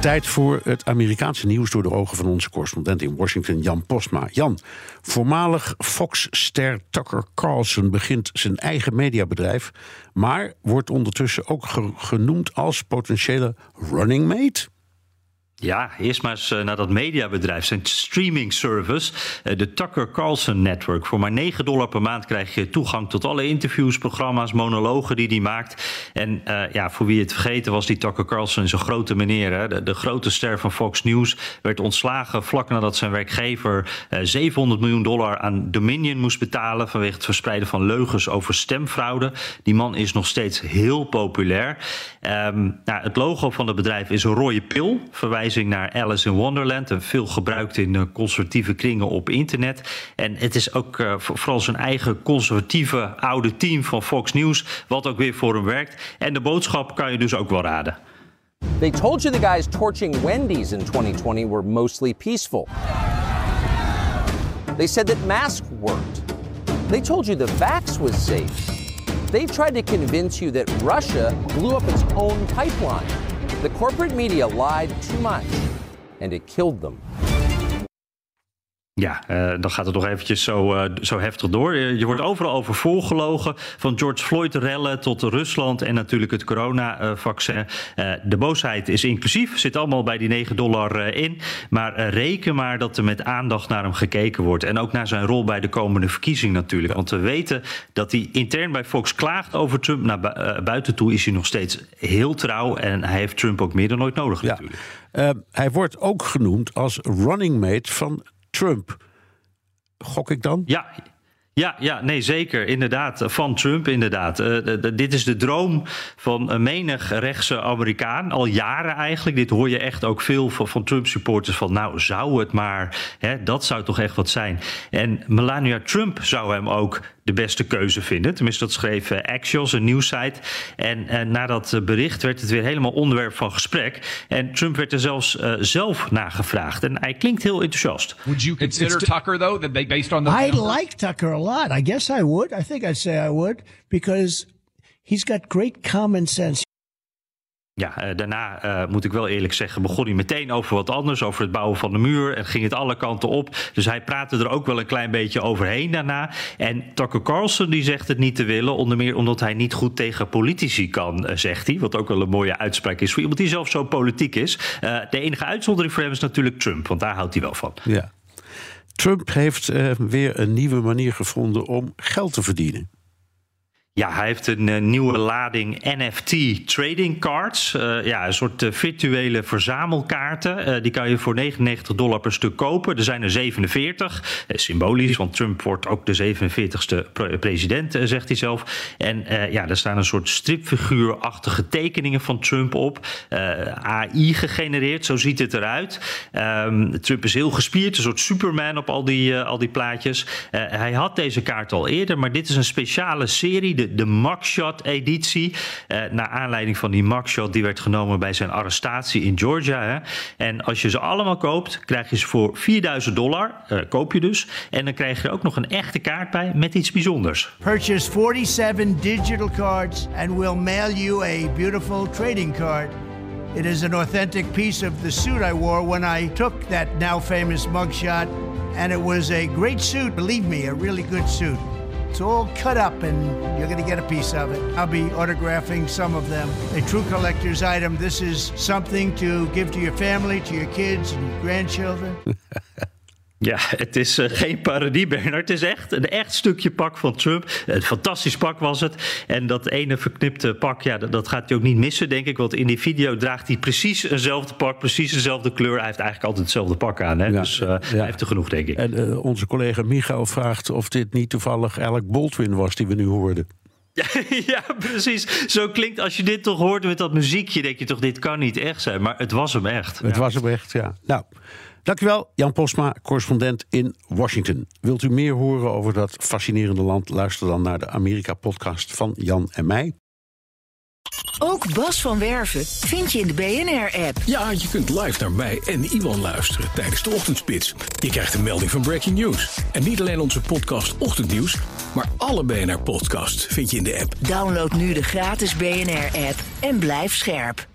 Tijd voor het Amerikaanse nieuws door de ogen van onze correspondent in Washington, Jan Postma. Jan, voormalig Fox-ster Tucker Carlson begint zijn eigen mediabedrijf, maar wordt ondertussen ook genoemd als potentiële running mate. Ja, eerst maar eens eh, naar dat mediabedrijf, zijn streaming service, eh, de Tucker Carlson Network. Voor maar 9 dollar per maand krijg je toegang tot alle interviews, programma's, monologen die hij maakt. En uh, ja, voor wie het vergeten was, die Tucker Carlson is een grote meneer. Hè? De, grote ster van Fox News werd ontslagen vlak nadat zijn werkgever uh, 700 miljoen dollar aan Dominion moest betalen vanwege het verspreiden van leugens over stemfraude. Die man is nog steeds heel populair. Um, nou, het logo van het bedrijf is een rode pil, verwijzing naar Alice in Wonderland. Veel gebruikt in conservatieve kringen op internet. En het is ook uh, vooral zijn eigen conservatieve oude team van Fox News. Wat ook weer voor hem werkt. En de boodschap kan je dus ook wel raden. They told you the guys torching Wendy's in 2020 were mostly peaceful. They said that masks worked. They told you the vax was safe. They've tried to convince you that Russia blew up its own pipeline. The corporate media lied too much and it killed them. Ja, uh, dan gaat het nog eventjes zo, uh, zo heftig door. Je wordt overal over volgelogen. Van George Floyd-rellen tot Rusland en natuurlijk het coronavaccin. De boosheid is inclusief, zit allemaal bij die 9 dollar in. Maar reken maar dat er met aandacht naar hem gekeken wordt. En ook naar zijn rol bij de komende verkiezing natuurlijk. Want we weten dat hij intern bij Fox klaagt over Trump. Naar bu buiten toe is hij nog steeds heel trouw. En hij heeft Trump ook meer dan ooit nodig ja. natuurlijk. hij wordt ook genoemd als running mate van Trump. Gok ik dan? Ja, ja, ja, nee, zeker. Inderdaad, van Trump, inderdaad. Uh, dit is de droom van een menig rechtse Amerikaan. Al jaren eigenlijk. Dit hoor je echt ook veel van, van Trump-supporters. Van nou, zou het maar. Hè, dat zou toch echt wat zijn. En Melania Trump zou hem ook de beste keuze vinden. Tenminste, dat schreef Axios, een nieuwsite. En, en na dat bericht werd het weer helemaal onderwerp van gesprek. En Trump werd er zelfs uh, zelf nagevraagd. En hij klinkt heel enthousiast. Would you consider it's, it's Tucker, though, that they, based on the... I like Tucker a lot. I guess I would. I think I'd say I would. Because he's got great common sense. Ja, uh, daarna uh, moet ik wel eerlijk zeggen, begon hij meteen over wat anders, over het bouwen van de muur en ging het alle kanten op. Dus hij praatte er ook wel een klein beetje overheen daarna. En Tucker Carlson die zegt het niet te willen, onder meer omdat hij niet goed tegen politici kan, uh, zegt hij. Wat ook wel een mooie uitspraak is voor iemand die zelf zo politiek is. de enige uitzondering voor hem is natuurlijk Trump, want daar houdt hij wel van. Ja. Trump heeft weer een nieuwe manier gevonden om geld te verdienen. Ja, hij heeft een uh, nieuwe lading NFT trading cards. Uh, ja, een soort uh, virtuele verzamelkaarten. die kan je voor 99 dollar per stuk kopen. Er zijn er 47. symbolisch, want Trump wordt ook de 47ste pre president, zegt hij zelf. En ja, er staan een soort stripfiguurachtige tekeningen van Trump op. AI gegenereerd, zo ziet het eruit. Um, Trump is heel gespierd, een soort Superman op al die, al die plaatjes. hij had deze kaart al eerder, maar dit is een speciale serie. De, de mugshot-editie. Uh, naar aanleiding van die mugshot die werd genomen bij zijn arrestatie in Georgia. Hè. En als je ze allemaal koopt, krijg je ze voor 4000 dollar. Uh, koop je dus. En dan krijg je er ook nog een echte kaart bij met iets bijzonders. Purchase 47 digital cards and we'll mail you a beautiful trading card. It is an authentic piece of the suit I wore when I took that now famous mugshot. And it was a great suit, believe me, a really good suit. It's all cut up and you're going to get a piece of it. I'll be autographing some of them. A true collector's item. This is something to give to your family, to your kids and grandchildren. Ja, het is uh, geen parodie, Bernard. Het is echt een echt stukje pak van Trump. Een fantastisch pak was het. En dat ene verknipte pak, ja, dat, dat, gaat hij ook niet missen, denk ik. Want in die video draagt hij precies eenzelfde pak, precies dezelfde kleur. Hij heeft eigenlijk altijd hetzelfde pak aan. Hè? Ja, dus uh, ja. hij heeft er genoeg, denk ik. En uh, onze collega Michael vraagt of dit niet toevallig Alec Baldwin was die we nu hoorden. ja, precies. Zo klinkt als je dit toch hoort met dat muziekje, denk je toch, dit kan niet echt zijn. Maar het was hem echt. Het Ja. was hem echt, ja. Nou, dankjewel Jan Posma, correspondent in Washington. Wilt u meer horen over dat fascinerende land? Luister dan naar de Amerika-podcast van Jan en mij. Ook Bas van Werven vind je in de BNR-app. Ja, je kunt live naar mij en Iwan luisteren tijdens de ochtendspits. Je krijgt een melding van Breaking News. En niet alleen onze podcast Ochtendnieuws, maar alle BNR-podcasts vind je in de app. Download nu de gratis BNR-app en blijf scherp.